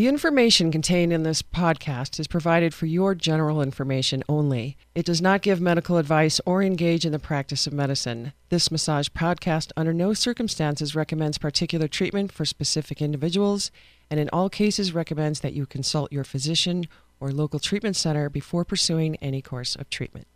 The information contained in this podcast is provided for your general information only. It does not give medical advice or engage in the practice of medicine. This massage podcast under no circumstances recommends particular treatment for specific individuals and in all cases recommends that you consult your physician or local treatment center before pursuing any course of treatment.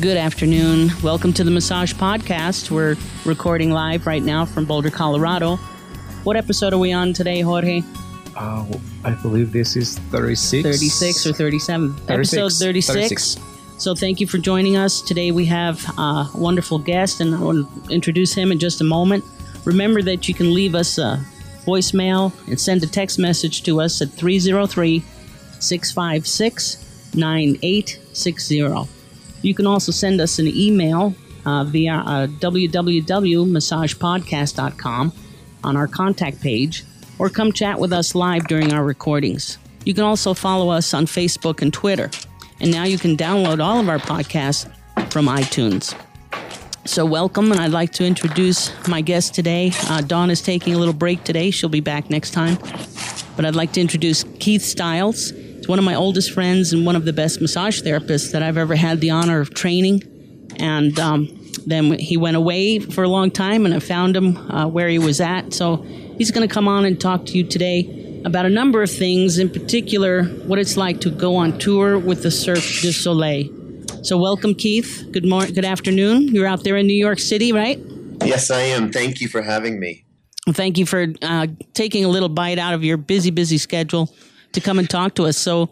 Good afternoon. Welcome to the Massage Podcast. We're recording live right now from Boulder, Colorado. What episode are we on today, Jorge? Uh, I believe this is 36. 36 or 37? 36. Episode 36. 36. So thank you for joining us. Today we have a wonderful guest, and I want to introduce him in just a moment. Remember that you can leave us a voicemail and send a text message to us at 303 656 9860. You can also send us an email uh, via uh, www.massagepodcast.com on our contact page, or come chat with us live during our recordings. You can also follow us on Facebook and Twitter. And now you can download all of our podcasts from iTunes. So, welcome, and I'd like to introduce my guest today. Uh, Dawn is taking a little break today. She'll be back next time. But I'd like to introduce Keith Stiles. One of my oldest friends and one of the best massage therapists that I've ever had the honor of training. And um, then he went away for a long time, and I found him uh, where he was at. So, he's going to come on and talk to you today about a number of things, in particular, what it's like to go on tour with the Cirque du Soleil. So, welcome, Keith. Good morning, good afternoon. You're out there in New York City, right? Yes, I am. Thank you for having me. Thank you for uh, taking a little bite out of your busy, busy schedule to come and talk to us. So,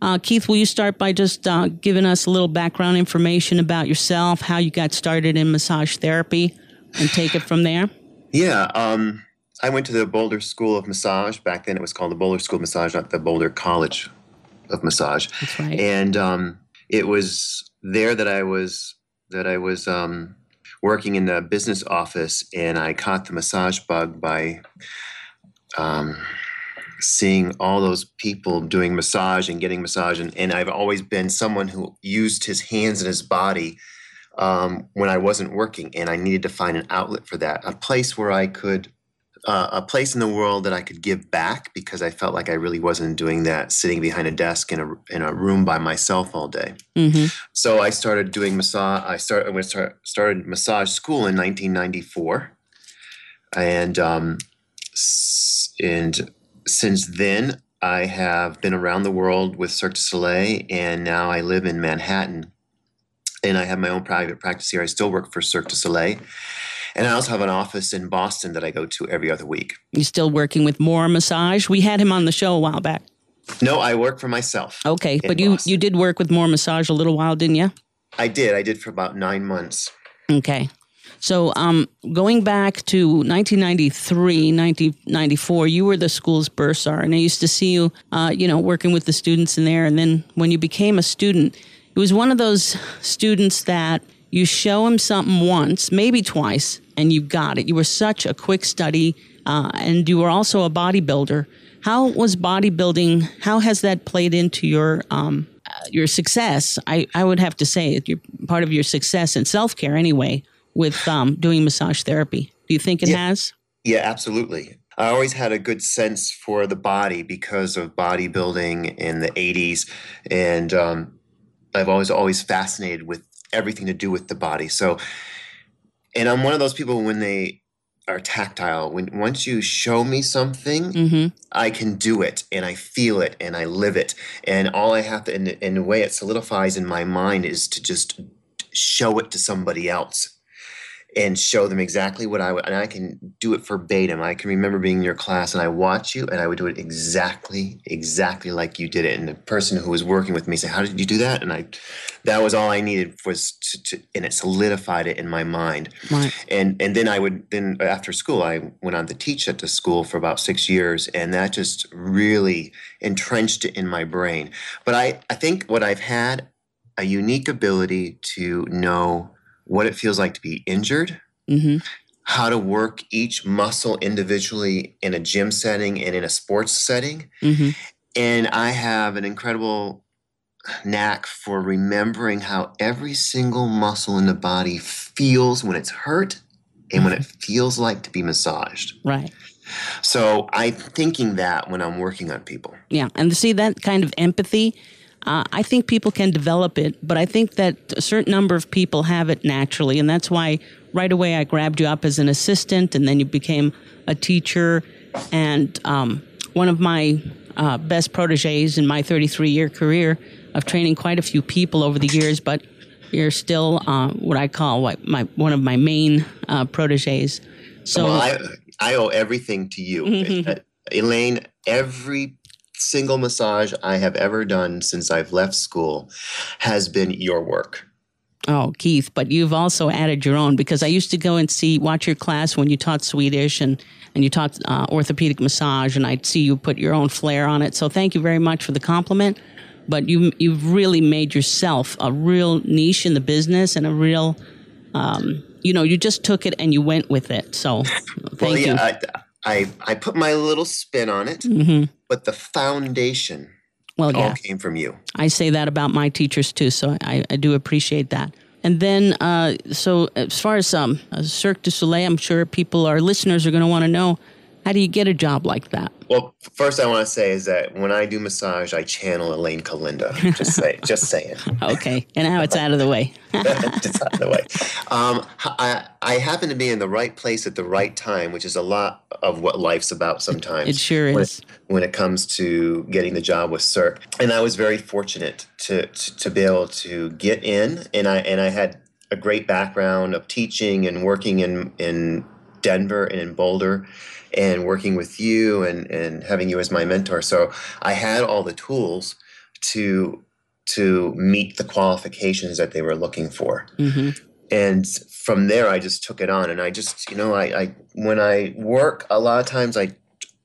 uh, Keith, will you start by just uh, giving us a little background information about yourself, how you got started in massage therapy, and take it from there? Yeah, um, I went to the Boulder School of Massage. Back then, it was called the Boulder School of Massage, not the Boulder College of Massage. That's right. And um, it was there that I was that I was um, working in the business office, and I caught the massage bug by um, seeing all those people doing massage and getting massage. And, and I've always been someone who used his hands and his body um, when I wasn't working, and I needed to find an outlet for that, a place where I could. Uh, a place in the world that I could give back because I felt like I really wasn't doing that sitting behind a desk in a in a room by myself all day. hmm So I started doing massage. I started I start, started massage school in 1994, and um, and since then I have been around the world with Cirque du Soleil, and now I live in Manhattan, and I have my own private practice here. I still work for Cirque du Soleil, and I also have an office in Boston that I go to every other week. You still working with More Massage? We had him on the show a while back. No, I work for myself. Okay, but you Boston. you did work with More Massage a little while, didn't you? I did. I did for about nine months. Okay. So, um, going back to 1993, 1994, you were the school's bursar, and I used to see you, uh, you know, working with the students in there. And then when you became a student, it was one of those students that you show him something once, maybe twice, and you got it. You were such a quick study, uh, and you were also a bodybuilder. How was bodybuilding? How has that played into your um, uh, your success? I, I would have to say. Part of your success in self care anyway with um, doing massage therapy. Do you think it Yeah. has? Yeah, absolutely. I always had a good sense for the body because of bodybuilding in the 80s. And um, I've always, always fascinated with everything to do with the body. So, and I'm one of those people when they are tactile, when once you show me something, Mm-hmm. I can do it and I feel it and I live it. And all I have to, in, in the way it solidifies in my mind is to just show it to somebody else and show them exactly what I would, and I can do it verbatim. I can remember being in your class and I watch you and I would do it exactly, exactly like you did it. And the person who was working with me said, How did you do that? And I, that was all I needed was to, to and it solidified it in my mind Right. and and then I would then after school I went on to teach at the school for about six years, and that just really entrenched it in my brain. But I I think what I've had a unique ability to know what it feels like to be injured, Mm-hmm. how to work each muscle individually in a gym setting and in a sports setting. hmm And I have an incredible knack for remembering how every single muscle in the body feels when it's hurt and when it feels like to be massaged. Right. So I'm thinking that when I'm working on people. Yeah, and see that kind of empathy, uh, I think people can develop it, but I think that a certain number of people have it naturally, and that's why right away I grabbed you up as an assistant, and then you became a teacher. And um, one of my uh, best proteges in my 33 year career of training quite a few people over the years, but you're still uh, what I call what my one of my main uh, proteges. So well, I, I owe everything to you. Uh, Elaine, every single massage I have ever done since I've left school has been your work. Oh, Keith, but you've also added your own because I used to go and see, watch your class when you taught Swedish and, and you taught uh, orthopedic massage, and I'd see you put your own flair on it. So thank you very much for the compliment. But you, you've really made yourself a real niche in the business and a real, um, you know, you just took it and you went with it. So thank well, you. yeah, I, I, I put my little spin on it, hmm but the foundation Well, all yeah. came from you. I say that about my teachers too, so I, I do appreciate that. And then, uh, so as far as um, uh, Cirque du Soleil, I'm sure people, our listeners, are going to want to know how do you get a job like that? Well, first I want to say is that when I do massage, I channel Elaine Calenda. Just say, just saying. Okay, and now it's out of the way. out of the way. Um, I, I happen to be in the right place at the right time, which is a lot of what life's about sometimes. It sure when is. when it comes to getting the job with Cirque. And I was very fortunate to, to to be able to get in, and I and I had a great background of teaching and working in in Denver and in Boulder, and working with you and and having you as my mentor. So I had all the tools to to meet the qualifications that they were looking for. Hmm and from there i just took it on. And i just you know I, I when i work a lot of times i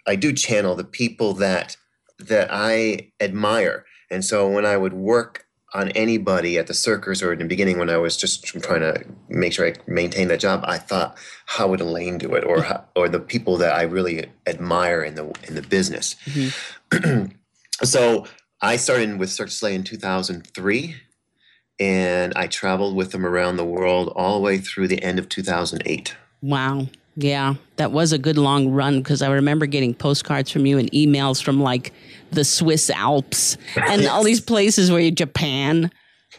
i do channel the people that that i admire. And so when i would work on anybody at the circus or in the beginning when i was just trying to make sure i maintain that job i thought how would elaine do it or mm-hmm. how, or the people that i really admire in the in the business mm-hmm. so i started with cirque du soleil in 2003 and I traveled with them around the world all the way through the end of 2008. Wow. Yeah, that was a good long run because I remember getting postcards from you and emails from like the Swiss Alps and all these places where you Japan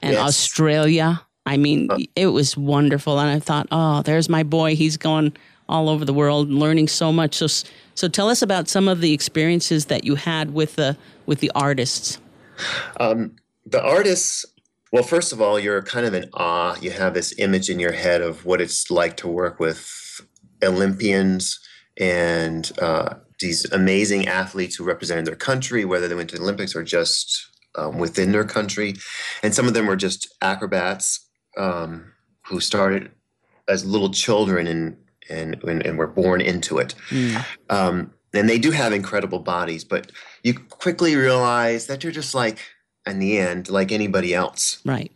and Yes. Australia. I mean, it was wonderful, and I thought, oh, there's my boy. He's going all over the world, and learning so much. So, so tell us about some of the experiences that you had with the with the artists. Um, the artists, well, first of all, you're kind of in awe. You have this image in your head of what it's like to work with Olympians and uh, these amazing athletes who represented their country, whether they went to the Olympics or just um, within their country. And some of them were just acrobats um, who started as little children and, and, and, and were born into it. Mm. Um, and they do have incredible bodies, but you quickly realize that you're just like, in the end, like anybody else. Right.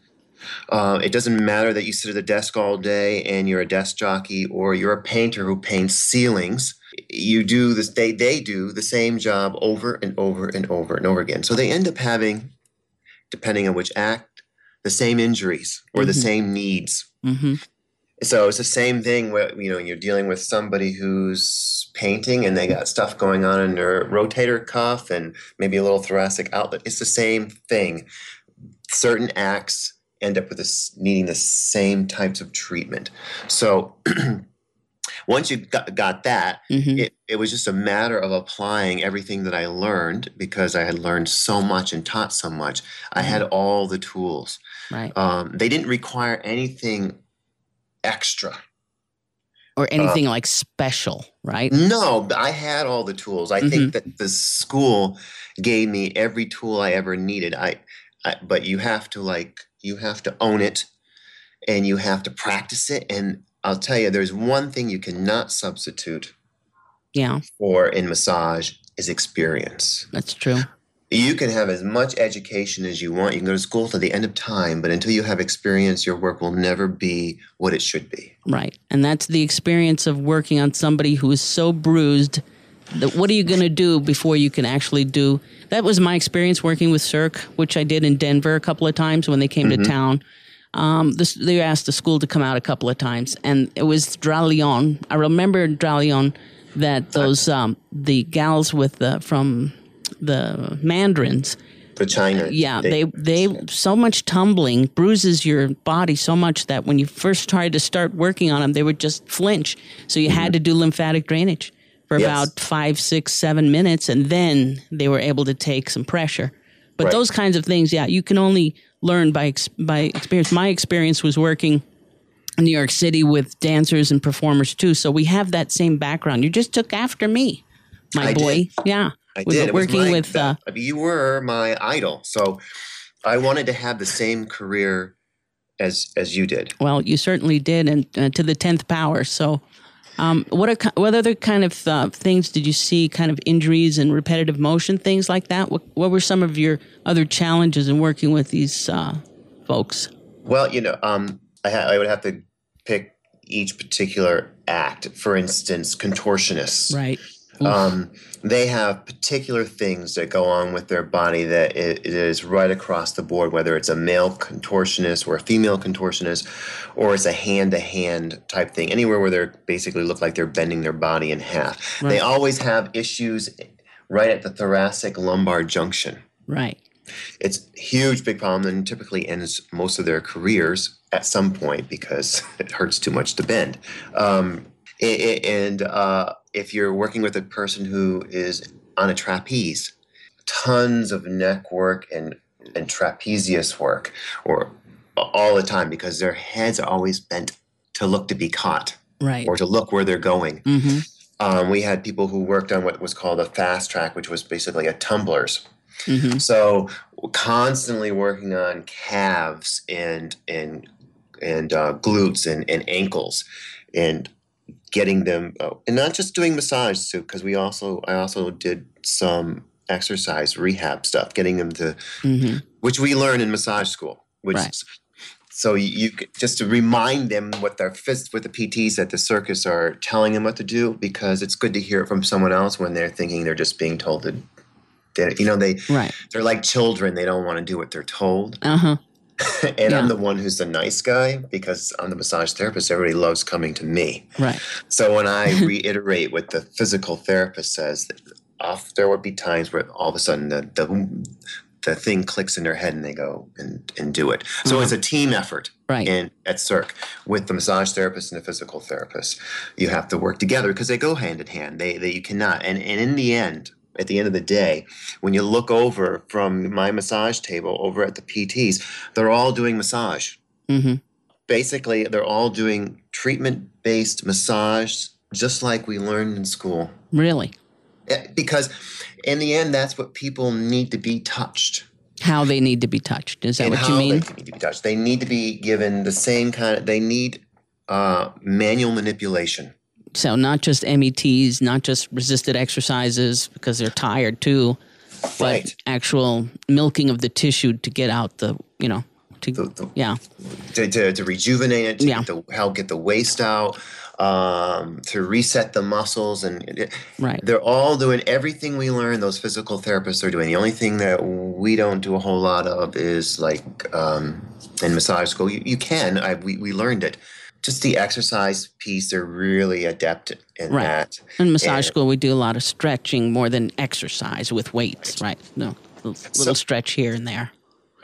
Uh, it doesn't matter that you sit at the desk all day and you're a desk jockey or you're a painter who paints ceilings. You do this, they, they do the same job over and over and over and over again. So they end up having, depending on which act, the same injuries or the Mhm. same needs. hmm So it's the same thing where you know you're dealing with somebody who's painting and they got stuff going on in their rotator cuff and maybe a little thoracic outlet. It's the same thing. Certain acts end up with this needing the same types of treatment. So once you got, got that, hmm it, it was just a matter of applying everything that I learned because I had learned so much and taught so much. I had all the tools. Right. Um, they didn't require anything extra. Or anything like special, right? No, I had all the tools. I Mhm. think that the school gave me every tool I ever needed. I, I, but you have to like you have to own it, and you have to practice it. And I'll tell you, there's one thing you cannot substitute Yeah, for in massage is experience. that's true. you can have as much education as you want. You can go to school to the end of time, but until you have experience, your work will never be what it should be. Right. And that's the experience of working on somebody who is so bruised what are you going to do before you can actually do? That was my experience working with cirque which i did in denver a couple of times when they came to town. Um, this, they asked the school to come out a couple of times and it was dralion i remember dralion that those um, the gals with the from the mandarins the China, yeah, they, they so much tumbling bruises your body so much that when you first tried to start working on them, they would just flinch. So you had to do lymphatic drainage for Yes. about five, six, seven minutes, and then they were able to take some pressure. But Right. those kinds of things, yeah, you can only learn by ex- by experience. My experience was working in New York City with dancers and performers too, so we have that same background. You just took after me, my I boy. did. Yeah, I we did. were working my- with. Uh, you were my idol, so I wanted to have the same career as as you did. Well, you certainly did, and uh, to the tenth power. So, um, what are, what other kind of uh, things did you see? Kind of injuries and repetitive motion, things like that. What, what were some of your other challenges in working with these uh, folks? Well, you know, um, I, ha- I would have to pick each particular act. For instance, contortionists. Right. Um, they have particular things that go on with their body that i- it is right across the board, whether it's a male contortionist or a female contortionist, or it's a hand to hand type thing, anywhere where they basically look like they're bending their body in half. They always have issues right at the thoracic lumbar junction. Right. It's a huge, big problem, and typically ends most of their careers at some point because it hurts too much to bend. Um, and uh, if you're working with a person who is on a trapeze, tons of neck work and and trapezius work, or all the time because their heads are always bent to look to be caught Right. or to look where they're going. hmm Um, we had people who worked on what was called a fast track, which was basically a tumblers. hmm So constantly working on calves and and and uh, glutes and, and ankles and getting them uh, and not just doing massage too because we also I also did some exercise rehab stuff getting them to hmm which we learn in massage school which Right. so you, you just to remind them what their fists what the PTs at the circus are telling them what to do because it's good to hear it from someone else when they're thinking they're just being told to you know they Right. they're like children they don't want to do what they're told Uh huh. and Yeah. i'm the one who's the nice guy because i'm the massage therapist everybody loves coming to me Right. so when i reiterate what the physical therapist says off there would be times where all of a sudden the the, the thing clicks in their head and they go and, and do it so uh-huh. it's a team effort Right. in at Cirque with the massage therapist and the physical therapist you have to work together because they go hand in hand they, they you cannot and, and in the end at the end of the day when you look over from my massage table over at the pts they're all doing massage hmm basically they're all doing treatment based massage just like we learned in school Really. Because in the end that's what people need to be touched How they need to be touched. Is that and what you mean? they need to be touched they need to be given the same kind of they need uh, manual manipulation So not just METs, not just resisted exercises because they're tired too, but Right. actual milking of the tissue to get out the, you know, to The- the- yeah, to, to, to rejuvenate it, to Yeah. get the, help get the waste out, um, to reset the muscles, and it- right, they're all doing everything we learn. Those physical therapists are doing. The only thing that we don't do a whole lot of is like um, in massage school. You, you can. I, we we learned it. Just the exercise piece, they're really adept in Right. that. In massage Yeah. school, we do a lot of stretching more than exercise with weights, right? No, little, little stretch here and there.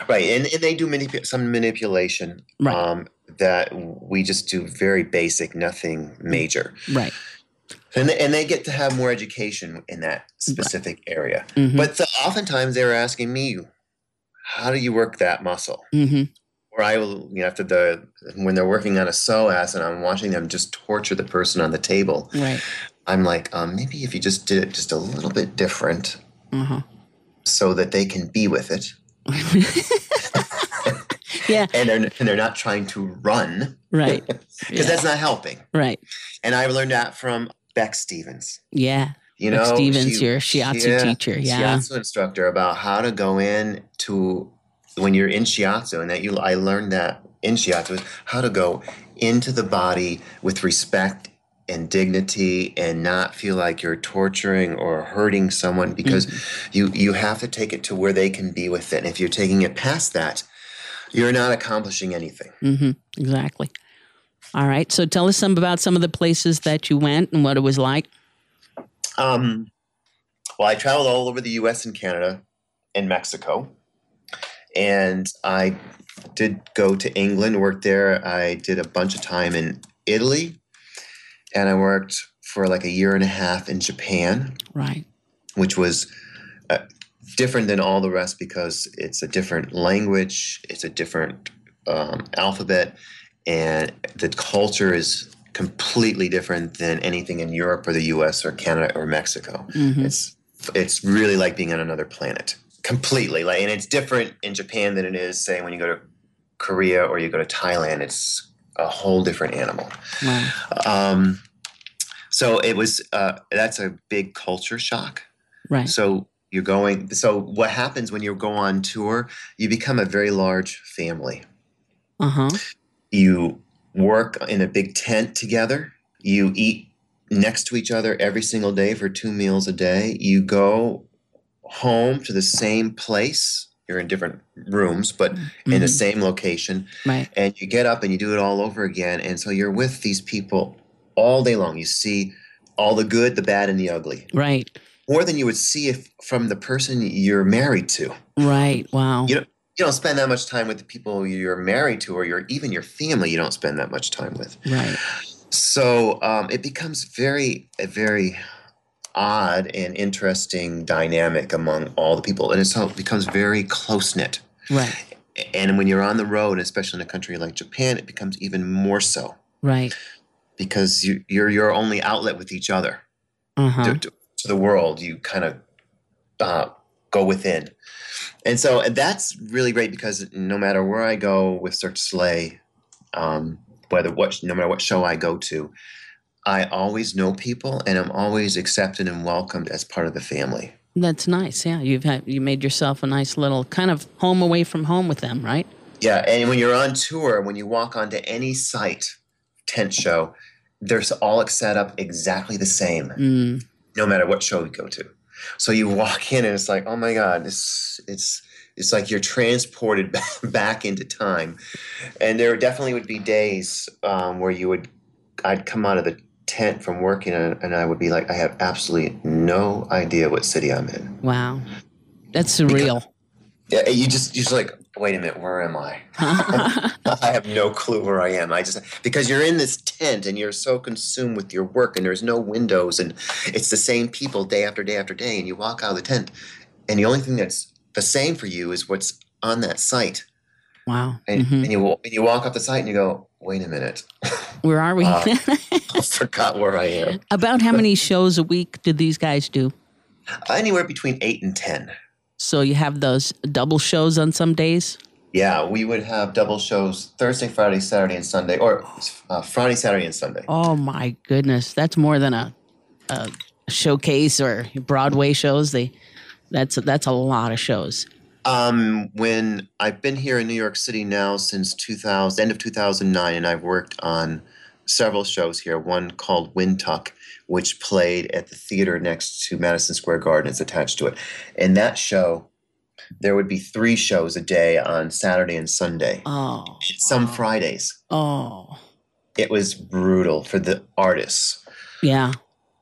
Right, and, and they do manip- some manipulation Right. um, that we just do very basic, nothing major. Right. And they, and they get to have more education in that specific area. Mhm. But the, oftentimes they're asking me, how do you work that muscle? hmm Or I will, you know, after the, when they're working on a psoas and I'm watching them just torture the person on the table, Right. I'm like, um, maybe if you just did it just a little bit different Uh huh. so that they can be with it Yeah. and they're, and they're not trying to run Right. because Yeah. that's not helping. Right. And I learned that from Beck Stevens. Yeah. You Brooke know, Stevens, she- your shiatsu yeah, teacher. Yeah. shiatsu instructor about how to go in to when you're in shiatsu, and that you I learned that in shiatsu is how to go into the body with respect and dignity and not feel like you're torturing or hurting someone because you you have to take it to where they can be with it. And if you're taking it past that, you're not accomplishing anything. Mm-hmm. Exactly. All right. So tell us some about some of the places that you went and what it was like. Um, well, I traveled all over the U.S. and Canada and Mexico, and I did go to England, worked there. I did a bunch of time in Italy, and I worked for like a year and a half in Japan, Right. which was uh, different than all the rest because it's a different language, it's a different um, alphabet, and the culture is completely different than anything in Europe or the U.S. or Canada or Mexico. Mhm. It's it's really like being on another planet, completely. Like, and it's different in Japan than it is, say, when you go to Korea or you go to Thailand. It's a whole different animal. Wow. Um, so it was. Uh, that's a big culture shock. Right. So you're going. So what happens when you go on tour? You become a very large family. Uh huh. You work in a big tent together. You eat next to each other every single day for two meals a day. You go home to the same place. You're in different rooms, but in the Mhm. same location. Right. And you get up and you do it all over again. And so you're with these people all day long. You see all the good, the bad, and the ugly. Right. More than you would see if from the person you're married to. Right. Wow. You know, you don't spend that much time with the people you're married to, or your even your family. You don't spend that much time with. Right. So um, it becomes very a very odd and interesting dynamic among all the people, and it's, it becomes very close knit. Right. And when you're on the road, especially in a country like Japan, it becomes even more so Right. because you, you're your only outlet with each other Uh huh. to, to, the world. You kind of uh, go within, and so and that's really great because no matter where I go with Cirque du Soleil, um, whether what no matter what show I go to, I always know people and I'm always accepted and welcomed as part of the family. That's nice. Yeah. You've had you made yourself a nice little kind of home away from home with them, right? Yeah, and when you're on tour, when you walk onto any site, tent show, they're all set up exactly the same, Mm. no matter what show we go to. So you walk in and it's like, oh my god, this it's it's like you're transported back, back into time. And there definitely would be days um, where you would, I'd come out of the tent from working and, and I would be like, I have absolutely no idea what city I'm in. Wow. That's surreal. Yeah, you just you're just like, wait a minute, where am I? I have no clue where I am. I just because you're in this tent and you're so consumed with your work and there's no windows and it's the same people day after day after day and you walk out of the tent and the only thing that's the same for you is what's on that site. wow. And, Mhm. and you and you walk off the site and you go, wait a minute, Where are we? Uh, I forgot where I am. About how many shows a week did these guys do? Anywhere between eight and ten. So you have those double shows on some days? Yeah, we would have double shows Thursday, Friday, Saturday, and Sunday, or uh, Friday, Saturday, and Sunday. Oh my goodness, that's more than a, a showcase or Broadway shows. They that's that's a lot of shows. Um, when I've been here in New York City now since 2000, end of 2009, and I've worked on several shows here. One called Wintuk, which played at the theater next to Madison Square Garden. It's attached to it, and that show, there would be three shows a day on Saturday and Sunday. Oh, Some Fridays. oh, It was brutal for the artists. yeah.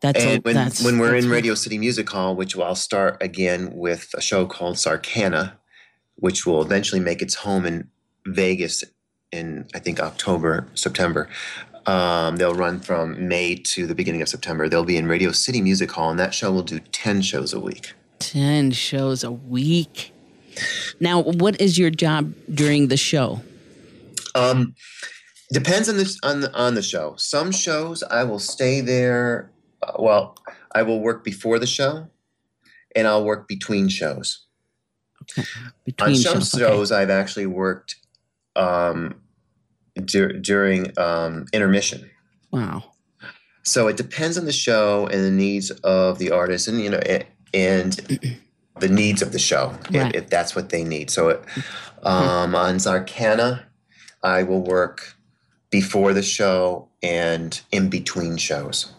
That's a, when, that's when we're in Radio City Music Hall, which I'll start again with a show called Zarkana, which will eventually make its home in Vegas in I think October, September. Um, they'll run from May to the beginning of September. They'll be in Radio City Music Hall, and that show will do ten shows a week. ten shows a week. Now, what is your job during the show? Um, depends on the on the on the show. Some shows I will stay there. Uh, well, I will work before the show, and I'll work between shows. Between on some shows, okay. shows I've actually worked um, dur- during um, intermission. Wow. So it depends on the show and the needs of the artist, and you know, a- and the needs of the show, if- Right. if, that's what they need. So, it, um, on Zarkana, I will work before the show and in between shows.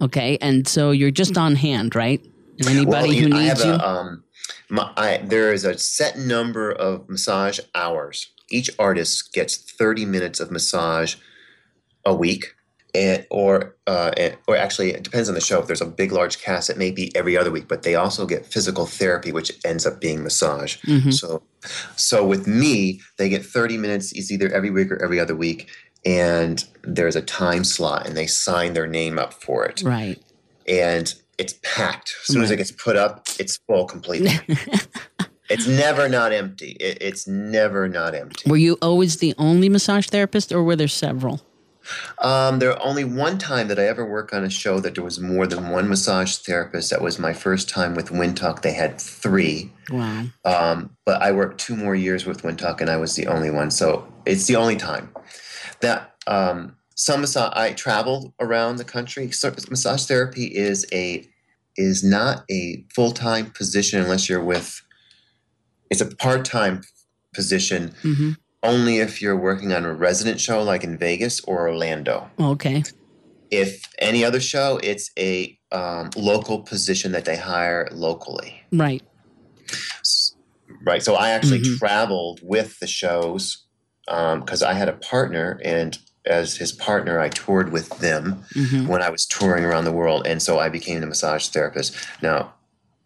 Okay, and so you're just on hand, right? And anybody Well, who I needs have you. A, um, my, I, there is a set number of massage hours. Each artist gets 30 minutes of massage a week. And, or uh, and- or actually it depends on the show. If there's a big large cast, it may be every other week, but they also get physical therapy, which ends up being massage. Mhm. So so with me, they get 30 minutes is either every week or every other week, and there's a time slot, and they sign their name up for it Right. and it's packed. As soon as it gets put up, it's full completely. it's never not empty. It, it's never not empty. Were you always the only massage therapist, or were there several? Um, there only one time that I ever worked on a show that there was more than one massage therapist. That was my first time with Wintuk. They had three. Wow. Um, but I worked two more years with Wintuk, and I was the only one. So it's the only time that um, some massage. I traveled around the country. So massage therapy is a is not a full time position unless you're with. It's a part time position hmm only if you're working on a resident show like in Vegas or Orlando. Okay. If any other show, it's a um, local position that they hire locally. Right. Right. So I actually Mhm. traveled with the shows because I had a partner, and as his partner, I toured with them hmm when I was touring around the world, and so I became the massage therapist. Now,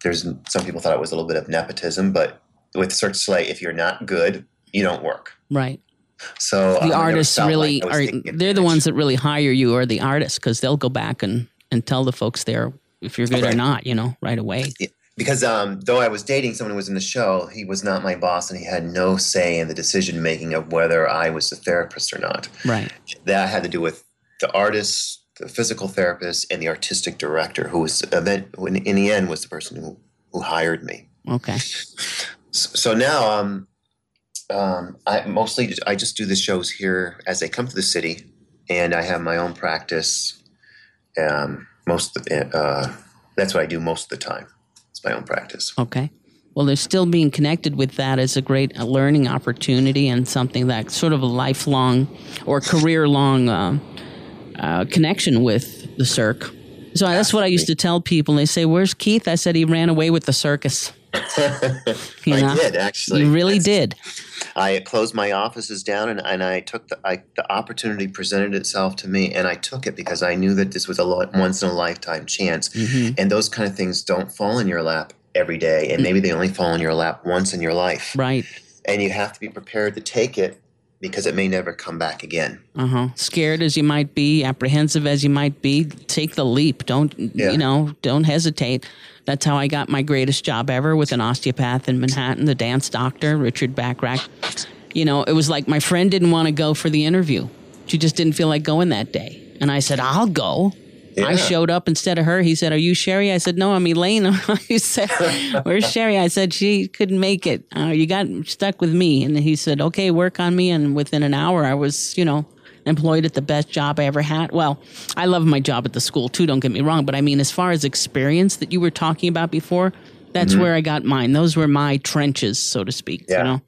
there's some people thought it was a little bit of nepotism, but with du Soleil, if you're not good, you don't work. Right. So um, The never artists really like are, they're the ones that really hire you, or the artists, because they'll go back and and tell the folks there if you're good or not. You know, right away. because um, though I was dating someone who was in the show, he was not my boss, and he had no say in the decision making of whether I was the therapist or not. Right. That had to do with the artist, the physical therapist, and the artistic director, who was event who in, in the end was the person who who hired me. Okay. So now, um, um, I mostly I just do the shows here as they come to the city, and I have my own practice. Um, most the, uh, that's what I do most of the time. It's my own practice. Okay. Well, there's still being connected with that is a great uh, learning opportunity and something that sort of a lifelong or career long uh, uh, connection with the Cirque. So that's what I used to tell people. They say, "Where's Keith?" I said, "He ran away with the circus." You I know? did actually. You really That's- did. I closed my offices down, and, and I took the I, the opportunity presented itself to me, and I took it because I knew that this was a once in a lifetime chance, Mhm. and those kind of things don't fall in your lap every day, and maybe they only fall in your lap once in your life, Right. and you have to be prepared to take it because it may never come back again. Uh huh. Scared as you might be, apprehensive as you might be, take the leap. Don't Yeah. you know? Don't hesitate. That's how I got my greatest job ever with an osteopath in Manhattan, the dance doctor Richard Bachrach. You know, it was like my friend didn't want to go for the interview. She just didn't feel like going that day, and I said, "I'll go." I showed up instead of her. He said, "Are you Sherry?" I said, "No, I'm Elaine." he said, "Where's Sherry?" I said, "She couldn't make it. Uh, you got stuck with me." And he said, "Okay, work on me." And within an hour, I was, you know, employed at the best job I ever had. Well, I love my job at the school too. Don't get me wrong, but I mean, as far as experience that you were talking about before, that's where I got mine. Those were my trenches, so to speak. Yeah. You know,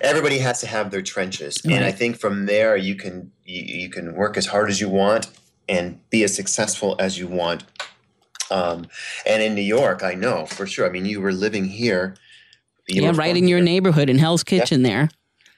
Everybody has to have their trenches, Right. and I think from there you can you, you can work as hard as you want and be as successful as you want. Um, and in New York, I know for sure. I mean, you were living here. you yeah, right in your neighborhood in Hell's Kitchen there.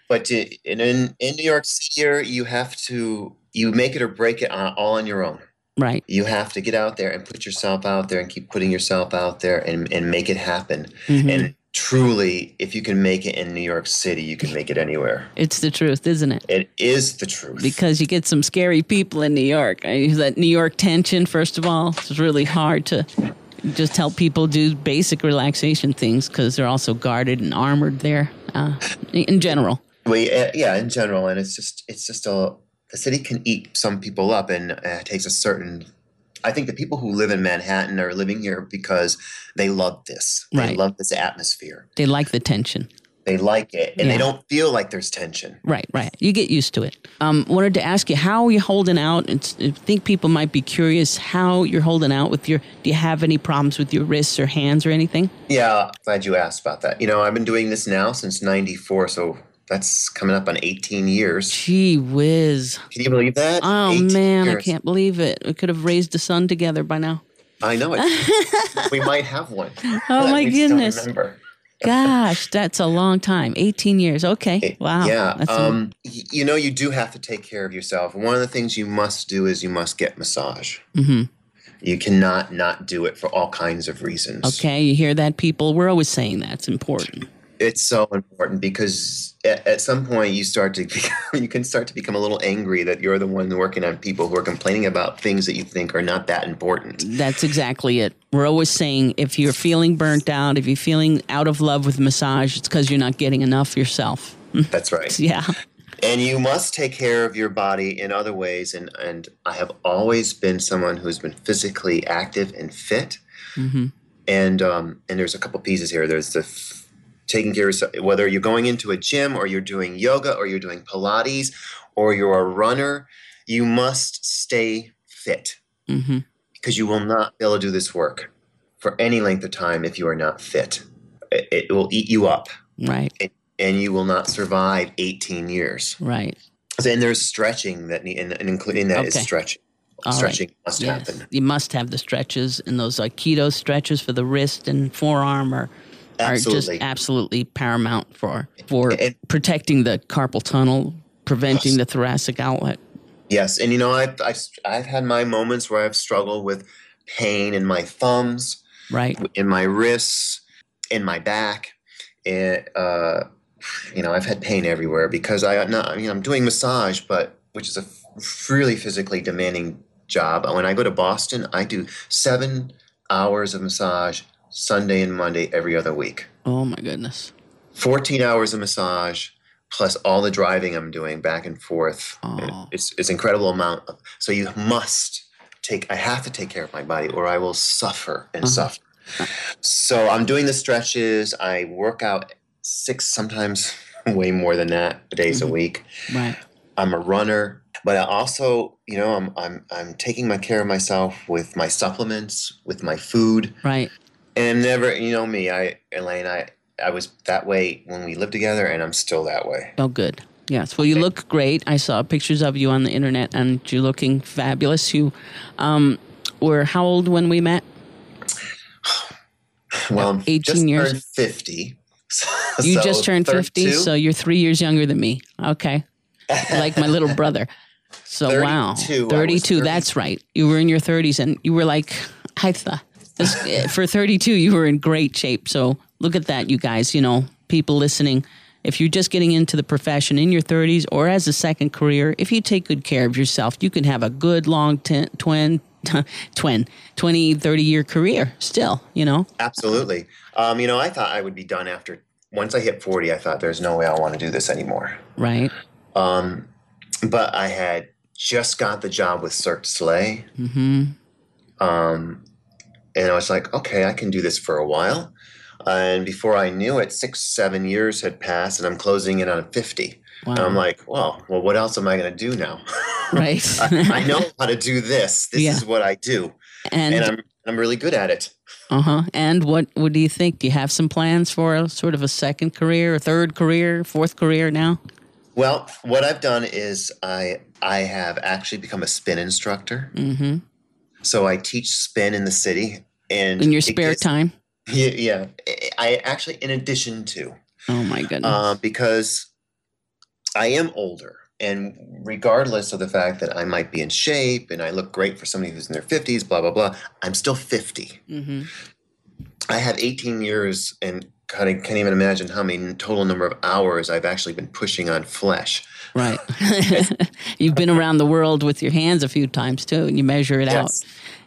But in, in in New York City, you have to you make it or break it on, all on your own. Right. You have to get out there and put yourself out there and keep putting yourself out there and, and make it happen. Mhm. And truly, if you can make it in New York City, you can make it anywhere. It's the truth, isn't it? It is the truth. because you get some scary people in New York. I, that New York tension, first of all, it's really hard to just help people do basic relaxation things because they're also guarded and armored there. Uh, in general, We, uh, yeah, in general, and it's just it's just a the city can eat some people up, and uh, it takes a certain. I think the people who live in Manhattan are living here because they love this. They Right. love this atmosphere. they like the tension. they like it and Yeah. they don't feel like there's tension. Right, right. You get used to it. Um, wanted to ask you how are you holding out? It's, I think people might be curious how you're holding out with your. Do you have any problems with your wrists or hands or anything? Yeah, glad you asked about that. You know, I've been doing this now since 94, so that's coming up on 18 years. Gee whiz! Can you believe that? Oh 18 man, I can't believe it. We could have raised a son together by now. I know it. we might have one. Oh my we just don't goodness! remember. Gosh, that's a long time. 18 years. Okay. Wow. Yeah. Um, you know, you do have to take care of yourself. One of the things you must do is you must get massage. mhm. You cannot not do it for all kinds of reasons. Okay. You hear that, people? We're always saying that's important. It's so important because at, at some point you start to become, you can start to become a little angry that you're the one working on people who are complaining about things that you think are not that important. That's exactly it. We're always saying if you're feeling burnt out, if you're feeling out of love with massage, it's because you're not getting enough yourself. That's right. Yeah. And you must take care of your body in other ways. And, and I have always been someone who's been physically active and fit. hmm And um, and there's a couple pieces here. There's the taking care of yourself, whether you're going into a gym or you're doing yoga or you're doing Pilates or you're a runner, you must stay fit hmm because you will not be able to do this work for any length of time if you are not fit. It, it will eat you up Right. and you will not survive 18 years. Right. And there's stretching that, and, and including that is Okay. stretching. All right. stretching must Yes. happen. You must have the stretches and those Aikido stretches for the wrist and forearm are, are just absolutely paramount for for And- protecting the carpal tunnel, preventing the thoracic outlet. Yes, and you know, I've, I've I've had my moments where I've struggled with pain in my thumbs, Right. in my wrists, in my back, and uh, you know, I've had pain everywhere because I not. I mean, I'm doing massage, but which is a f- really physically demanding job. When I go to Boston, I do seven hours of massage Sunday and Monday every other week. Oh my goodness. 14 hours of massage plus all the driving I'm doing back and forth. Oh. It's it's incredible amount. Of, so you must take. I have to take care of my body, or I will suffer and Uh-huh. suffer. So I'm doing the stretches. I work out six, sometimes way more than that, days Mhm. a week. Right. I'm a runner, but I also, you know, I'm I'm I'm taking my care of myself with my supplements, with my food. Right. And never, you know me, I, Elaine, I, I was that way when we lived together, and I'm still that way. Oh, good. Yes. Well, you look great. I saw pictures of you on the internet, and you're looking fabulous. You um, were how old when we met? Well, I'm 18 just years. turned 50. You So just turned 50, so you're three years younger than me. Okay. Like my little brother. So, wow. 32, 32, that's right. You were in your 30s, and you were like, I thought, this- for 32, you were in great shape. So, look at that, you guys. You know, people listening. If you're just getting into the profession in your 30s or as a second career, if you take good care of yourself, you can have a good long ten, twin, twin, 20, 30 year career still, you know? Absolutely. Um, you know, I thought I would be done after, once I hit 40, I thought there's no way I want to do this anymore. Right. Um, but I had just got the job with Cirque du Soleil. hmm Um, and I was like, okay, I can do this for a while. And before I knew it, six, seven years had passed, and I'm closing in on 50. Wow. And I'm like, well, well, what else am I going to do now? right. I, I know how to do this. This Yeah. is what I do, and and I'm I'm really good at it. Uh huh. And what what do you think? Do you have some plans for a sort of a second career, a third career, fourth career now? Well, what I've done is I I have actually become a spin instructor. Mm-hmm. So I teach spin in the city, and In your spare gets- time? Yeah, yeah. I- I actually, in addition to, Oh my goodness. uh, because I am older, and regardless of the fact that I might be in shape and I look great for somebody who's in their fifties, blah blah blah, I'm still fifty. mm-hmm. I have 18 years and kind of can't even imagine how many total number of hours I've actually been pushing on flesh. Right. You've been around the world with your hands a few times too, and you measure it out Yes.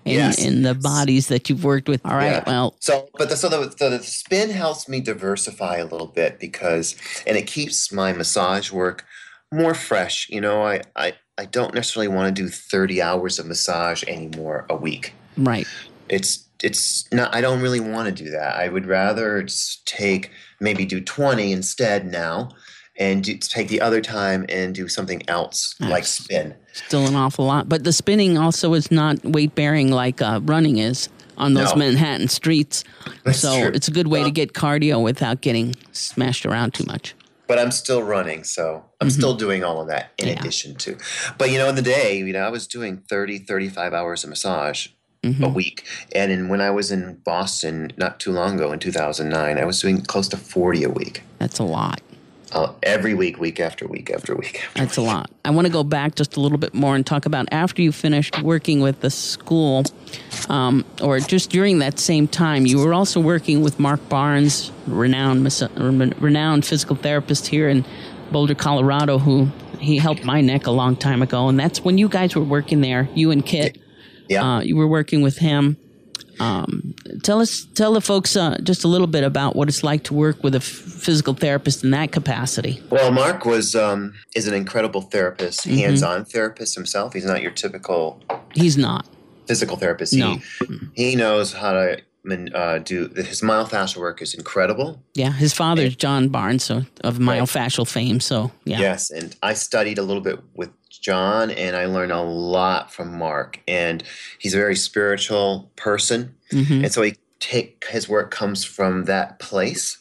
In, Yes. in the bodies that you've worked with. All right. Yeah. Well, So, but the, so the, the, the spin helps me diversify a little bit because, and it keeps my massage work more fresh. You know, I, I, I don't necessarily want to do 30 hours of massage anymore a week. right. It's it's not i don't really want to do that i would rather just take maybe do 20 instead now and do, take the other time and do something else like spin Still an awful lot. But the spinning also is not weight bearing like uh, running is on those No. Manhattan streets. That's so true. it's a good way to get cardio without getting smashed around too much. but i'm still running so i'm still doing all of that in Mm-hmm. Yeah. addition to but you know in the day you know i was doing 30 35 hours of massage Mm-hmm. a week and in, when i was in boston not too long ago in 2009 i was doing close to 40 a week That's a lot. Uh, every week week after week after week after That's a lot. I want to go back just a little bit more and talk about after you finished working with the school, um, or just during that same time, you were also working with Mark Barnes, renowned renowned physical therapist here in Boulder, Colorado, who he helped my neck a long time ago, and that's when you guys were working there. You and Kit, yeah uh, you were working with him. Um, tell us, tell the folks uh, just a little bit about what it's like to work with a f- physical therapist in that capacity. Well, Mark was um, is an incredible therapist, Mm-hmm. hands-on therapist himself. He's not your typical He's not. physical therapist. No. He he knows how to uh, do his myofascial work is incredible. Yeah, his father's John Barnes so, of myofascial fame. So yeah, Yes, and I studied a little bit with John, and I learned a lot from Mark. And he's a very spiritual person, Mhm. and so he take his work comes from that place.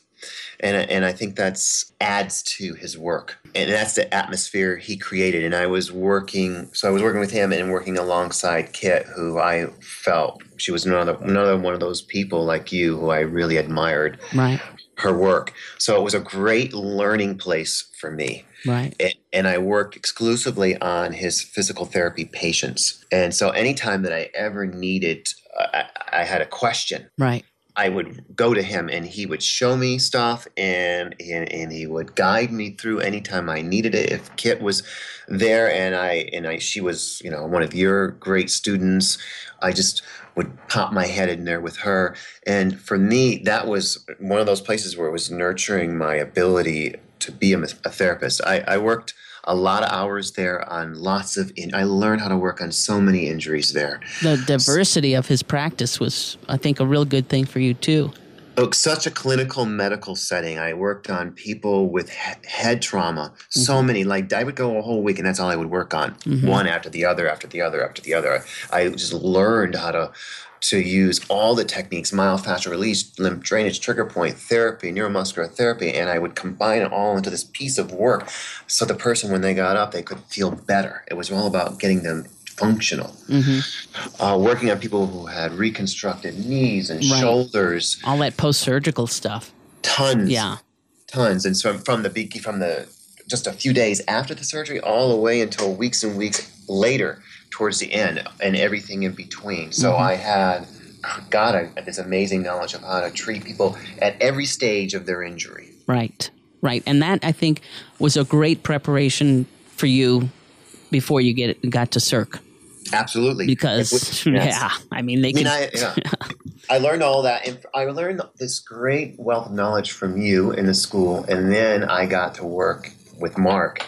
And, and I think that's adds to his work, and that's the atmosphere he created. And I was working, so I was working with him and working alongside Kit, who I felt she was another another one of those people like you who I really admired right, her work. So it was a great learning place for me right, and, and I worked exclusively on his physical therapy patients. And so, anytime that I ever needed, uh, I, I had a question. right. I would go to him, and he would show me stuff, and, and and he would guide me through anytime I needed it. If Kit was there, and I and I, she was, you know, one of your great students, I just would pop my head in there with her. And for me, that was one of those places where it was nurturing my ability to be a, a therapist. I, I worked a lot of hours there on lots of. In, I learned how to work on so many injuries there. The diversity of his practice was, I think, a real good thing for you too. Look, such a clinical medical setting. I worked on people with he- head trauma. So mm-hmm. many, like I would go a whole week, and that's all I would work on, mm-hmm. one after the other, after the other, after the other. I just learned how to to use all the techniques: myofascial release, lymph drainage, trigger point therapy, neuromuscular therapy, and I would combine it all into this piece of work. So the person, when they got up, they could feel better. It was all about getting them functional. Uh, working on people who had reconstructed knees and Right. shoulders All that post surgical stuff. tons Yeah, tons and so from the from the just a few days after the surgery all the way until weeks and weeks later towards the end and everything in between so mm-hmm. i had got a, this amazing knowledge of how to treat people at every stage of their injury right, right. And that I think was a great preparation for you before you get got to Cirque absolutely because Yes. yeah, I mean they I mean, can. I, yeah. I learned all that, and I learned this great wealth of knowledge from you in the school, and then I got to work with Mark,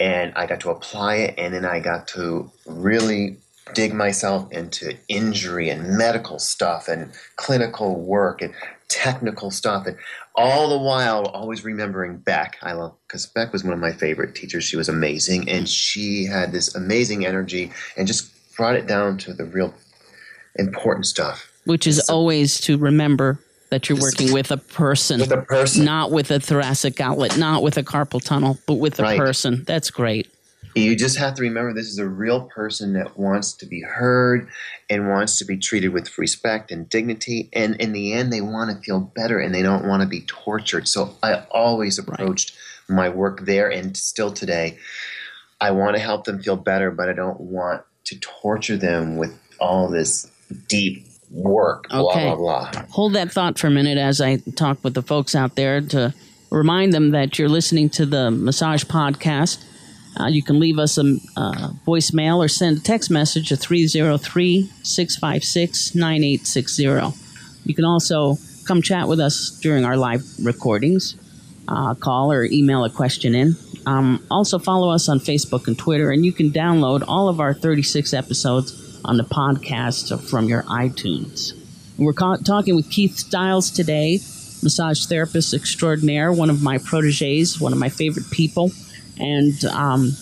and I got to apply it, and then I got to really dig myself into injury and medical stuff and clinical work and technical stuff, and all the while always remembering Beck. I love because Beck was one of my favorite teachers. She was amazing, and she had this amazing energy and just brought it down to the real important stuff. which is always to remember that you're working with a person, With a person. not with a thoracic outlet, not with a carpal tunnel, but with a Right. person. That's great. You just have to remember this is a real person that wants to be heard and wants to be treated with respect and dignity. And in the end, they want to feel better and they don't want to be tortured. So I always approached my work there and still today. I want to help them feel better, but I don't want to torture them with all this deep work, blah, Okay. blah, blah. Hold that thought for a minute as I talk with the folks out there to remind them that you're listening to the Massage Podcast. Uh, you can leave us a uh, voicemail or send a text message to 303 656 9860. You can also come chat with us during our live recordings. Uh, call or email a question in. Um, also, follow us on Facebook and Twitter, and you can download all of our 36 episodes on the podcast from your iTunes. We're ca- talking with Keith Stiles today, massage therapist extraordinaire, one of my proteges, one of my favorite people, and um,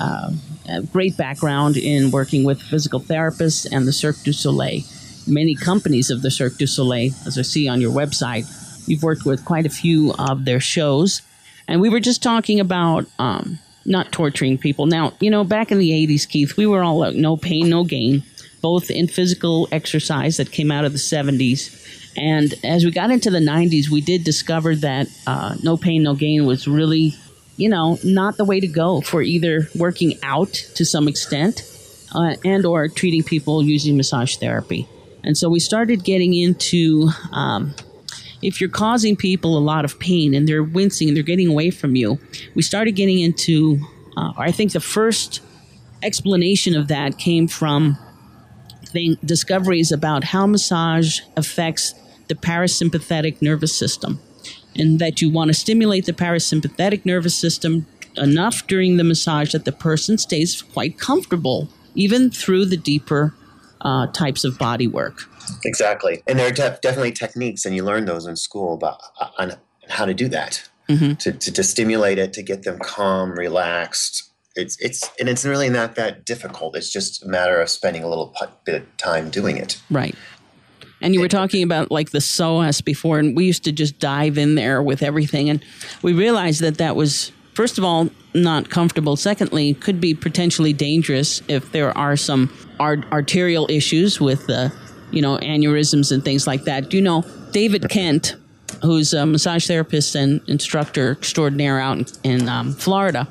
uh, a great background in working with physical therapists and the Cirque du Soleil. Many companies of the Cirque du Soleil, as I see on your website, you've worked with quite a few of their shows. And we were just talking about um, not torturing people. Now, you know, back in the 80s, Keith, we were all like, no pain, no gain, both in physical exercise that came out of the 70s. And as we got into the 90s, we did discover that uh, no pain, no gain was really, you know, not the way to go for either working out to some extent uh, and or treating people using massage therapy. And so we started getting into um, if you're causing people a lot of pain and they're wincing and they're getting away from you, we started getting into, uh, I think the first explanation of that came from discoveries about how massage affects the parasympathetic nervous system. And that you want to stimulate the parasympathetic nervous system enough during the massage that the person stays quite comfortable, even through the deeper uh, types of body work. Exactly, and there are def- definitely techniques, and you learn those in school about uh, on how to do that mm-hmm. to, to, to stimulate it to get them calm, relaxed. It's it's and it's really not that difficult. It's just a matter of spending a little bit of time doing it. Right. And you were talking about like the psoas before, and we used to just dive in there with everything, and we realized that that was first of all not comfortable. Secondly, could be potentially dangerous if there are some art- arterial issues with the you know, aneurysms and things like that. Do you know David Kent, who's a massage therapist and instructor extraordinaire out in, in um, Florida,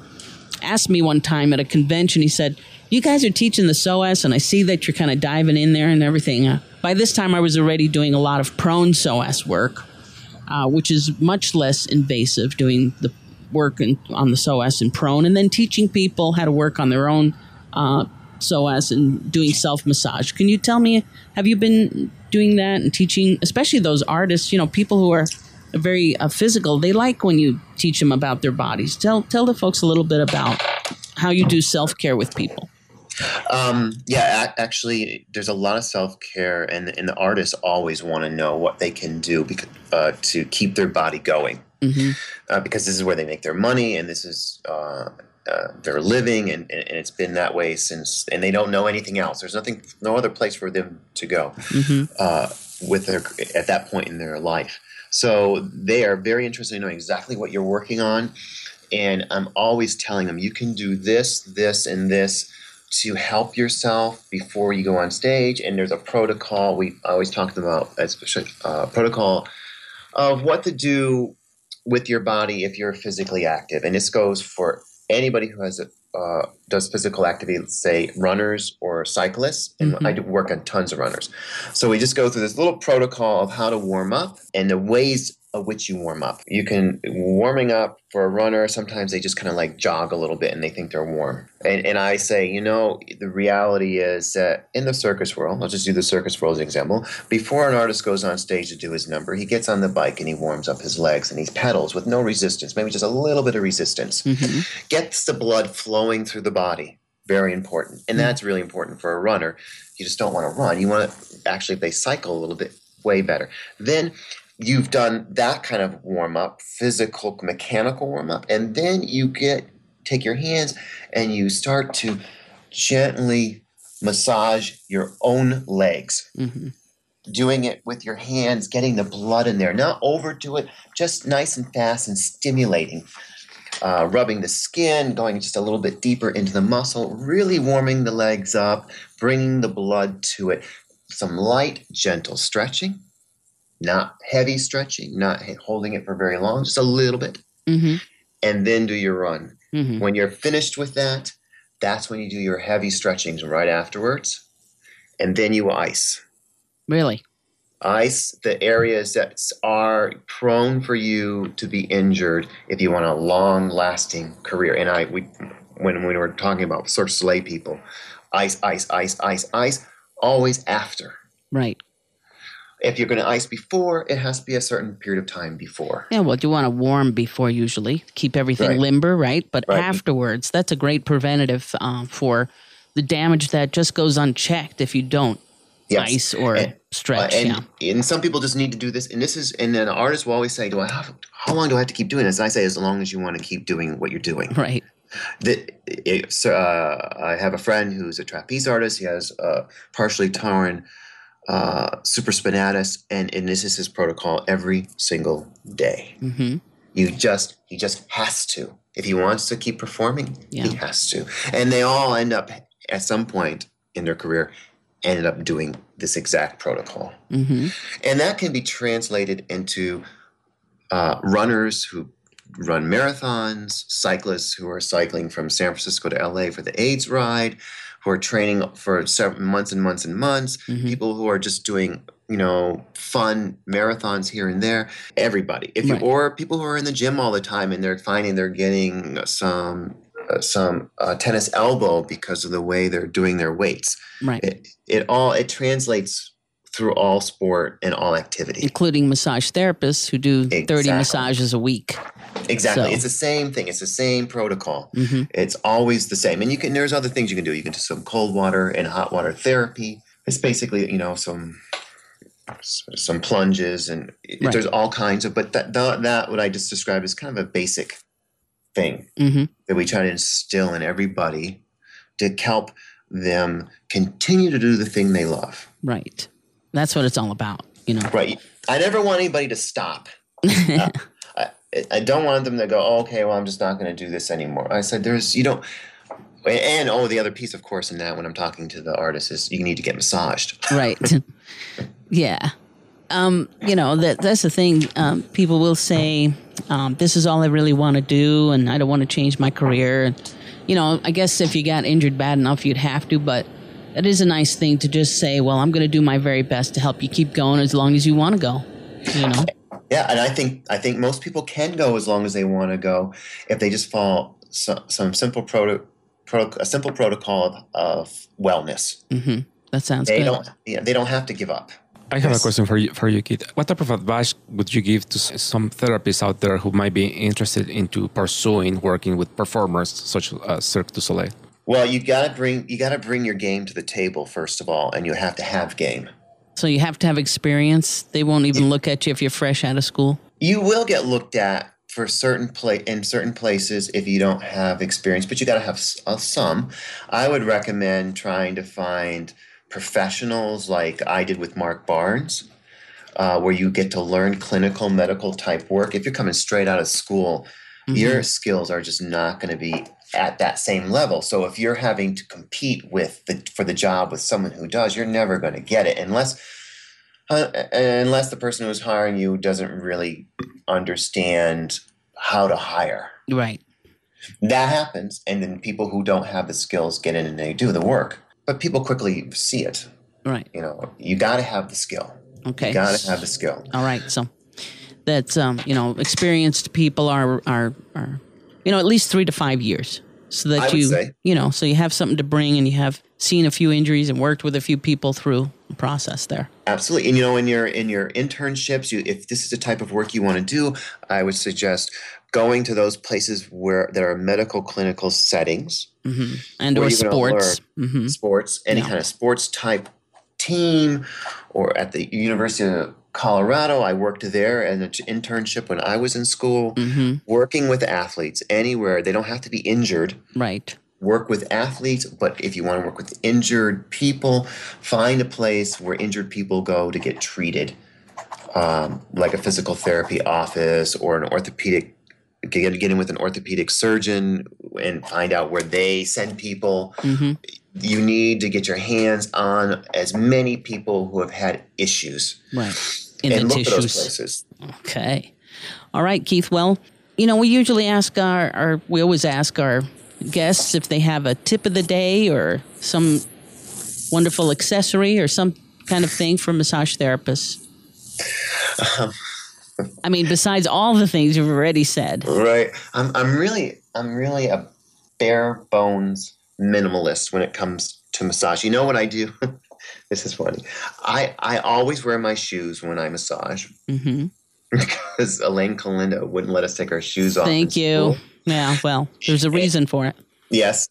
asked me one time at a convention, he said, You guys are teaching the psoas, and I see that you're kind of diving in there and everything. Uh, by this time, I was already doing a lot of prone psoas work, uh, which is much less invasive, doing the work in, on the psoas and prone, and then teaching people how to work on their own uh, psoas and doing self massage. Can you tell me, have you been doing that and teaching, especially those artists, you know, people who are very uh, physical, they like when you teach them about their bodies. Tell, tell the folks a little bit about how you do self care with people. Um, yeah, actually, there's a lot of self care, and, and the artists always want to know what they can do because, uh, to keep their body going. Mm-hmm. Uh, because this is where they make their money, and this is uh, uh, their living, and, and, it's been that way since. And they don't know anything else. There's nothing, no other place for them to go mm-hmm. uh, with their at that point in their life. So they are very interested in knowing exactly what you're working on, and I'm always telling them you can do this, this, and this to help yourself before you go on stage. And there's a protocol. We always talk about especially uh, protocol of what to do with your body if you're physically active, and this goes for anybody who has a, uh, does physical activity, say runners or cyclists, and mm-hmm. I do work on tons of runners. So we just go through this little protocol of how to warm up and the ways of which you warm up. You can warming up for a runner. Sometimes they just kind of like jog a little bit and they think they're warm. And, and I say, you know, the reality is that in the circus world, I'll just do the circus world as an example. Before an artist goes on stage to do his number, he gets on the bike and he warms up his legs and he pedals with no resistance, maybe just a little bit of resistance. Mm-hmm. Gets the blood flowing through the body. Very important. And mm-hmm. that's really important for a runner. You just don't want to run. You want to actually, if they cycle a little bit, way better. Then you've done that kind of warm up, physical, mechanical warm up, and then you get take your hands and you start to gently massage your own legs. Mm-hmm. Doing it with your hands, getting the blood in there, not overdo it, just nice and fast and stimulating. Uh, rubbing the skin, going just a little bit deeper into the muscle, really warming the legs up, bringing the blood to it. Some light, gentle stretching not heavy stretching, not holding it for very long, just a little bit, mm-hmm. and then do your run. Mm-hmm. When you're finished with that, that's when you do your heavy stretchings right afterwards, and then you ice. Really? Ice the areas that are prone for you to be injured if you want a long lasting career. And I, we, when we were talking about Cirque du Soleil people, ice, ice, ice, ice, ice, always after. Right if you're going to ice before, it has to be a certain period of time before. Yeah, well, you want to warm before usually, keep everything right. limber, right? But right. afterwards, that's a great preventative uh, for the damage that just goes unchecked if you don't yes. ice or. And, stretch. Uh, and, yeah. and some people just need to do this. And this is, and then artists will always say, "Do I have? How long do I have to keep doing this?" And I say, as long as you want to keep doing what you're doing. Right. The, it, so, uh, I have a friend who's a trapeze artist. He has uh, partially torn uh, supraspinatus, and, and this is his protocol every single day. hmm You just he just has to. If he wants to keep performing, Yeah. he has to. And they all end up at some point in their career ended up doing this exact protocol. hmm And that can be translated into uh, runners who run marathons, cyclists who are cycling from San Francisco to LA for the AIDS ride, who are training for several months and months and months, Mhm. people who are just doing you know fun marathons here and there everybody if you Right. or people who are in the gym all the time and they're finding they're getting some uh, some uh, tennis elbow because of the way they're doing their weights Right. it, it all it translates through all sport and all activity Including massage therapists who do 30 massages a week. Exactly. So- it's the same thing. It's the same protocol. Hmm it's always the same. And you can there's other things you can do. You can do some cold water and hot water therapy. It's basically you know some some plunges and it- Right. there's all kinds of but that, that that what i just described is kind of a basic thing hmm that we try to instill in everybody to help them continue to do the thing they love. Right. That's what it's all about, you know. right. I never want anybody to stop. Uh, I, don't want them to go oh, okay well i'm just not going to do this anymore i said there's you don't and oh the other piece of course in that when i'm talking to the artist is you need to get massaged right. yeah. Um, you know, that that's the thing. Um, people will say, um, this is all I really want to do and I don't want to change my career. And, you know, I guess if you got injured bad enough, you'd have to, but it is a nice thing to just say, well, I'm going to do my very best to help you keep going as long as you want to go, you know? Yeah and i think i think most people can go as long as they want to go if they just follow some, some simple proto, pro, a simple protocol of, of wellness hmm That sounds they good. don't yeah, they don't have to give up I have Yes. a question for you, for you, Keith. What type of advice would you give to some therapists out there who might be interested into pursuing working with performers such as Cirque du Soleil? well you got to bring you got to bring your game to the table first of all and you have to have game So you have to have experience. They won't even look at you if you're fresh out of school. you will get looked at for certain pla- in certain places if you don't have experience, but you got to have uh, some. I would recommend trying to find professionals like I did with Mark Barnes, uh, where you get to learn clinical medical type work. If you're coming straight out of school, your skills are just not going to be at that same level. So if you're having to compete with the for the job with someone who does, you're never going to get it unless uh, unless the person who's hiring you doesn't really understand how to hire. Right. That happens, and then people who don't have the skills get in and they do the work. But people quickly see it. Right. You know, you got to have the skill. Okay. You got to have the skill. All right. So that's um, you know, experienced people are are are you know, at least 3 to 5 years. So that I you you know, so you have something to bring and you have seen a few injuries and worked with a few people through the process there. Absolutely. And you know, in your in your internships, you if this is the type of work you want to do, I would suggest going to those places where there are medical clinical settings. hmm And or sports. hmm sports, any Yeah. kind of sports type team, or at the University of Colorado. I worked there as an internship when I was in school, hmm working with athletes anywhere. They don't have to be injured. Right. Work with athletes, but if you want to work with injured people, find a place where injured people go to get treated, um, like a physical therapy office or an orthopedic. Get, get in with an orthopedic surgeon and find out where they send people hmm you need to get your hands on as many people who have had issues Right. In and the look for those places. Okay. All right, Keith. Well, you know, we usually ask our, our we always ask our guests if they have a tip of the day or some wonderful accessory or some kind of thing for massage therapists. Um, I mean, besides all the things you've already said. Right. I'm I'm really I'm really a bare bones minimalist when it comes to massage. You know what I do? this is funny. I I always wear my shoes when I massage hmm because Elaine Calenda wouldn't let us take our shoes off. Thank you. school. Yeah. Well, there's a reason for it. Yes.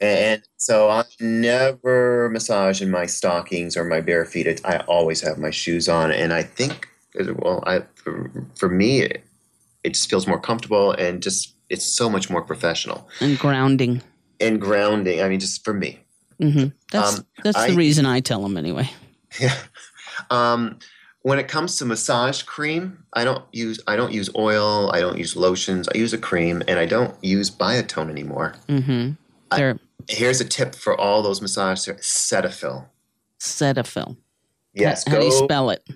And so I never massage in my stockings or my bare feet. I always have my shoes on, and I think, well, I for, for me, it, it just feels more comfortable and just it's so much more professional And grounding. And grounding. I mean, just for me. hmm That's Um, that's I- the reason I tell them anyway. Yeah. Um, when it comes to massage cream, I don't use I don't use oil. I don't use lotions. I use a cream, and I don't use Biotone anymore. hmm I- Here's a tip for all those massage Cetaphil. Cetaphil. Yes, How do you spell it?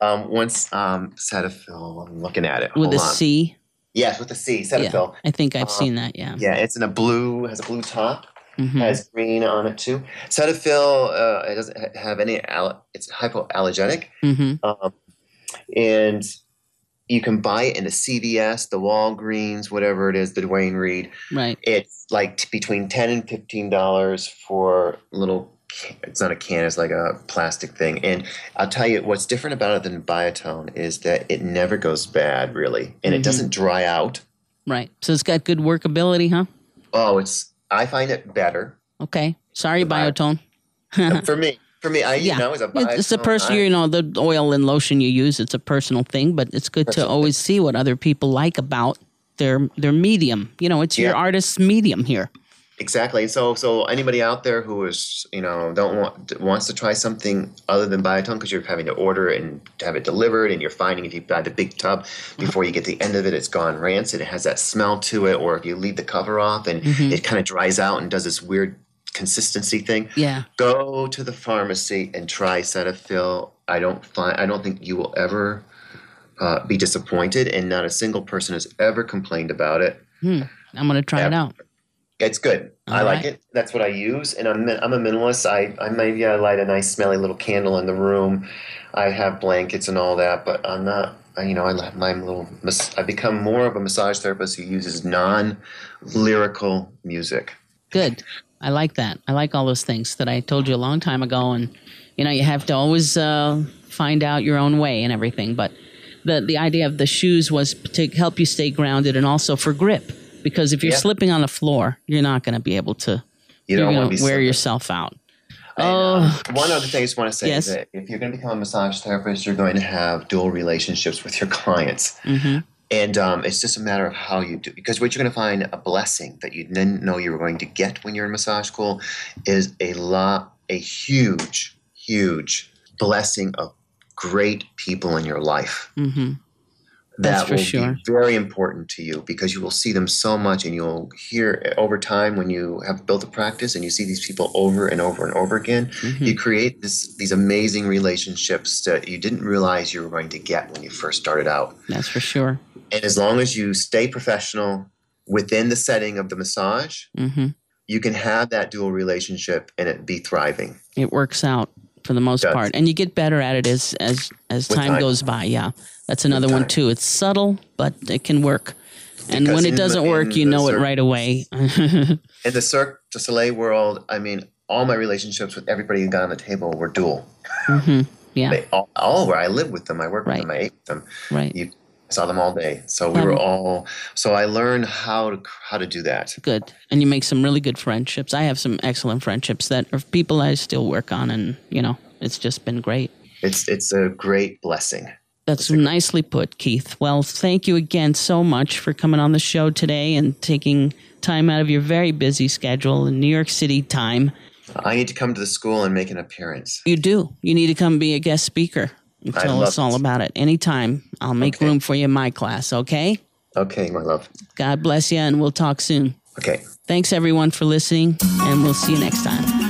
Um, once um, Cetaphil. I'm looking at it. With Hold a on. C? Yes, with a C. Yeah. Cetaphil. I think I've Uh, seen that. Yeah. Yeah, it's in a blue. Has a blue top. hmm Has green on it too. Cetaphil. Uh, it doesn't have any. Al- it's hypoallergenic. hmm um, and you can buy it in the CVS, the Walgreens, whatever it is, the Duane Reade. Right. It's like t- between ten and fifteen dollars for a little. It's not a can; it's like a plastic thing. And I'll tell you, what's different about it than Biotone is that it never goes bad, really, and Mhm. it doesn't dry out. Right. So it's got good workability, huh? Oh, it's. I find it better Okay. Sorry, Bio- Biotone. for me. For me, I you Yeah. know, as a It's, it's a Biotone, person, you know, the oil and lotion you use. It's a personal thing, but it's good to Personal always see what other people like about their their medium. You know, it's your artist's medium here. Exactly. So, so anybody out there who is, you know, don't want wants to try something other than Biotone because you're having to order it and have it delivered, and you're finding if you buy the big tub before you get the end of it, it's gone rancid. It has that smell to it, or if you leave the cover off and Mhm. it kind of dries out and does this weird consistency thing. Yeah. Go to the pharmacy and try Cetaphil. I don't find. I don't think you will ever uh, be disappointed, and not a single person has ever complained about it. Hmm. I'm gonna try it out. It's good. I All like it. That's what I use, and I'm I'm a minimalist. I I maybe I light a nice smelly little candle in the room. I have blankets and all that, but I'm not. You know, I my little. I become more of a massage therapist who uses non-lyrical music. Good. I like that. I like all those things that I told you a long time ago, and you know, you have to always uh, find out your own way and everything. But the the idea of the shoes was to help you stay grounded and also for grip, because if you're Yeah. slipping on the floor, you're not going to be able to. You don't want to wear slipping. yourself out. Oh. one other thing I just want to say Yes. is that if you're going to become a massage therapist, you're going to have dual relationships with your clients. hmm And um, it's just a matter of how you do. Because what you're going to find a blessing that you didn't know you were going to get when you're in massage school is a lot, a huge, huge blessing of great people in your life. hmm That That's for will sure. be very important to you because you will see them so much, and you'll hear over time when you have built a practice and you see these people over and over and over again. hmm You create this these amazing relationships that you didn't realize you were going to get when you first started out. That's for sure. And as long as you stay professional within the setting of the massage, hmm you can have that dual relationship and it be thriving. It works out for the most part, and you get better at it as as as time, time. goes by. Yeah, that's another one too. It's subtle, but it can work. And Because when it doesn't the- work, you know it right away. In the Cirque du Soleil world, I mean, all my relationships with everybody who got on the table were dual. hmm Yeah, They all, all were. I lived with them. I worked Right. with them. I ate with them. right. You I saw them all day. So we Um, were all. So I learned how to how to do that. Good. And you make some really good friendships. I have some excellent friendships that are people I still work on, and you know, it's just been great. It's it's a great blessing. That's nicely put, Keith. Well, thank you again so much for coming on the show today and taking time out of your very busy schedule in New York City time. I need to come to the school and make an appearance. You do. You need to come be a guest speaker and tell us all it. about it anytime. I'll make Okay. room for you in my class, okay? Okay, my love. God bless you, and we'll talk soon. Okay. Thanks, everyone, for listening, and we'll see you next time.